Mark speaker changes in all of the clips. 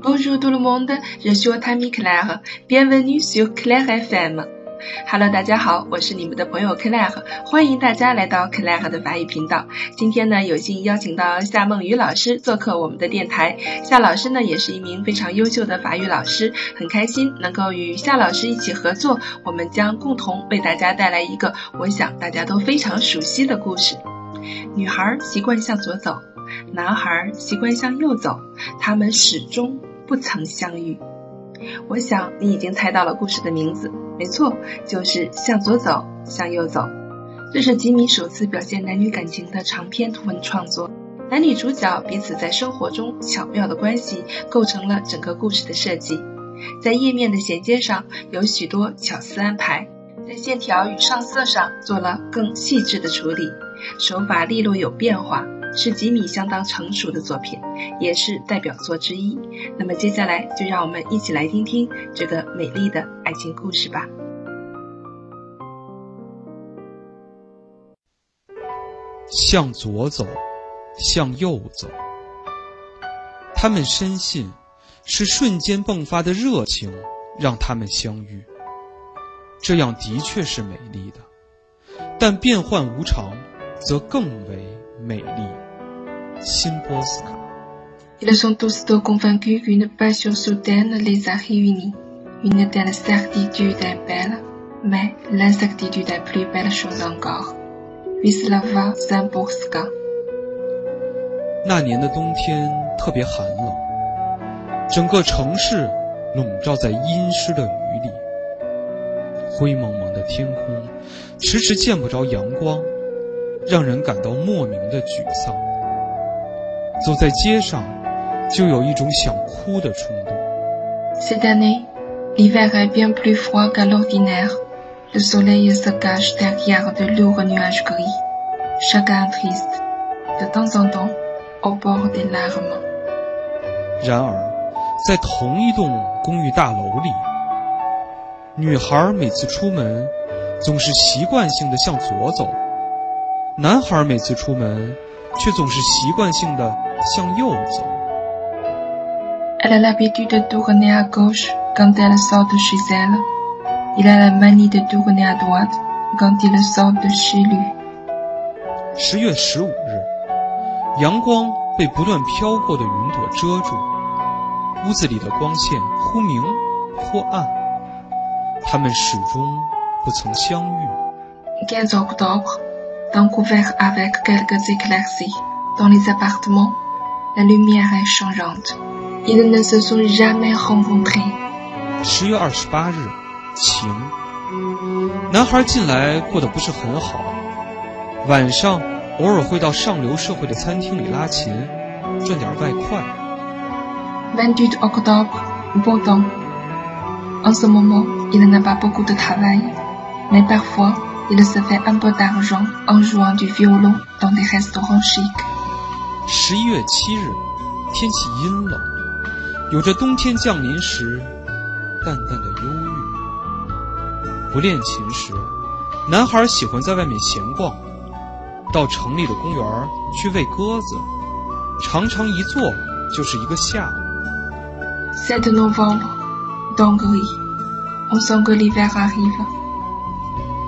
Speaker 1: Bonjour tout le monde, je suis Tammy Claire. Bienvenue sur Claire FM. Hello，大家好，我是你们的朋友 Claire，欢迎大家来到 Claire 的法语频道。今天呢，有幸邀请到夏梦雨老师做客我们的电台。夏老师呢，也是一名非常优秀的法语老师，很开心能够与夏老师一起合作，我们将共同为大家带来一个我想大家都非常熟悉的故事。女孩习惯向左走。男孩习惯向右走，他们始终不曾相遇。我想你已经猜到了故事的名字，没错，就是向左走，向右走。这是吉米首次表现男女感情的长篇图文创作，男女主角彼此在生活中巧妙的关系构成了整个故事的设计。在页面的衔接上有许多巧思安排，在线条与上色上做了更细致的处理，手法利落有变化。是吉米相当成熟的作品，也是代表作之一。那么接下来就让我们一起来听听这个美丽的爱情故事吧。
Speaker 2: 向左走，向右走。他们深信，是瞬间迸发的热情让他们相遇。这样的确是美丽的，但变幻无常，则更为。美丽，辛波斯卡。
Speaker 1: Ils sont tous deux convaincus qu'une passion soudaine les a réunis. Une telle certitude est belle, mais l'incertitude est plus belle chose encore. Vislava Zamborska。
Speaker 2: 那年的冬天特别寒冷，整个城市笼罩在阴湿的雨里，灰蒙蒙的天空，迟迟见不着阳光。让人感到莫名的沮丧。走在街上，就有一种想哭的冲动。
Speaker 1: Cette année, l'hiver est bien plus froid qu'à l'ordinaire. Le soleil se cache derrière de lourds nuages gris. Chacun triste, de temps en temps, au bord des larmes.
Speaker 2: 然而，在同一栋公寓大楼里，女孩每次出门，总是习惯性的向左走。男孩每次出门，却总是习惯性的向右走。
Speaker 1: Elle a l'habitude de tourner à gauche quand elle sort de chez elle. Il a la manie de tourner à droite quand il sort de chez lui.
Speaker 2: 十月十五日，阳光被不断飘过的云朵遮住，屋子里的光线忽明忽暗，他们始终不曾相遇。
Speaker 1: 15 octobre. Temps couvert avec quelques éclaircies. Dans les appartements, la lumière est changeante. Ils ne se sont jamais rencontrés.
Speaker 2: 十月二十八日，晴。男孩近来过得不是很好，晚上偶尔会到上流社会的餐厅里拉琴，赚点外快。
Speaker 1: 28 octobre, beau temps. En ce moment, il n'a pas beaucoup de travail, mais parfois il se fait un peu d'argent en jouant du violon dans des restaurants chics.
Speaker 2: 十一月七日，天气阴冷，有着冬天降临时淡淡的忧郁。不练琴时，男孩喜欢在外面闲逛，到城里的公园去喂鸽子，常常一坐就是一个下午。
Speaker 1: 7 novembre, dans gris, on sent que l'hiver arrive.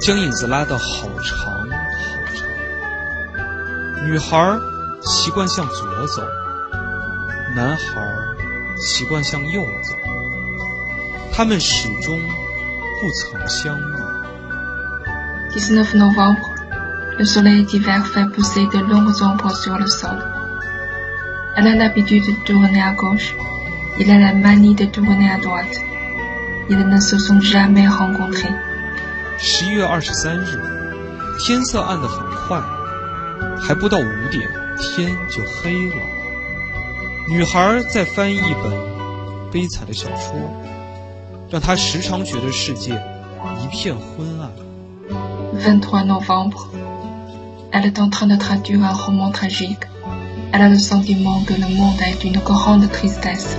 Speaker 2: 将影子拉得好长好长。女孩习惯向左走，男孩习惯向右走，他们始终不曾相遇。
Speaker 1: 19 novembre, le soleil d'hiver fait pousser de longues ombres sur le sol. Elle a l'habitude de tourner à gauche, il a la manie de tourner à droite. Ils ne se sont jamais rencontrés.
Speaker 2: 十一月二十三日，天色暗得很快，还不到五点，天就黑了。女孩在翻译一本悲惨的小说，让他时常觉得世界一片昏暗。
Speaker 1: 23 novembre. Elle est en train de traduire un roman tragique. Elle a le sentiment que le monde est une grande tristesse.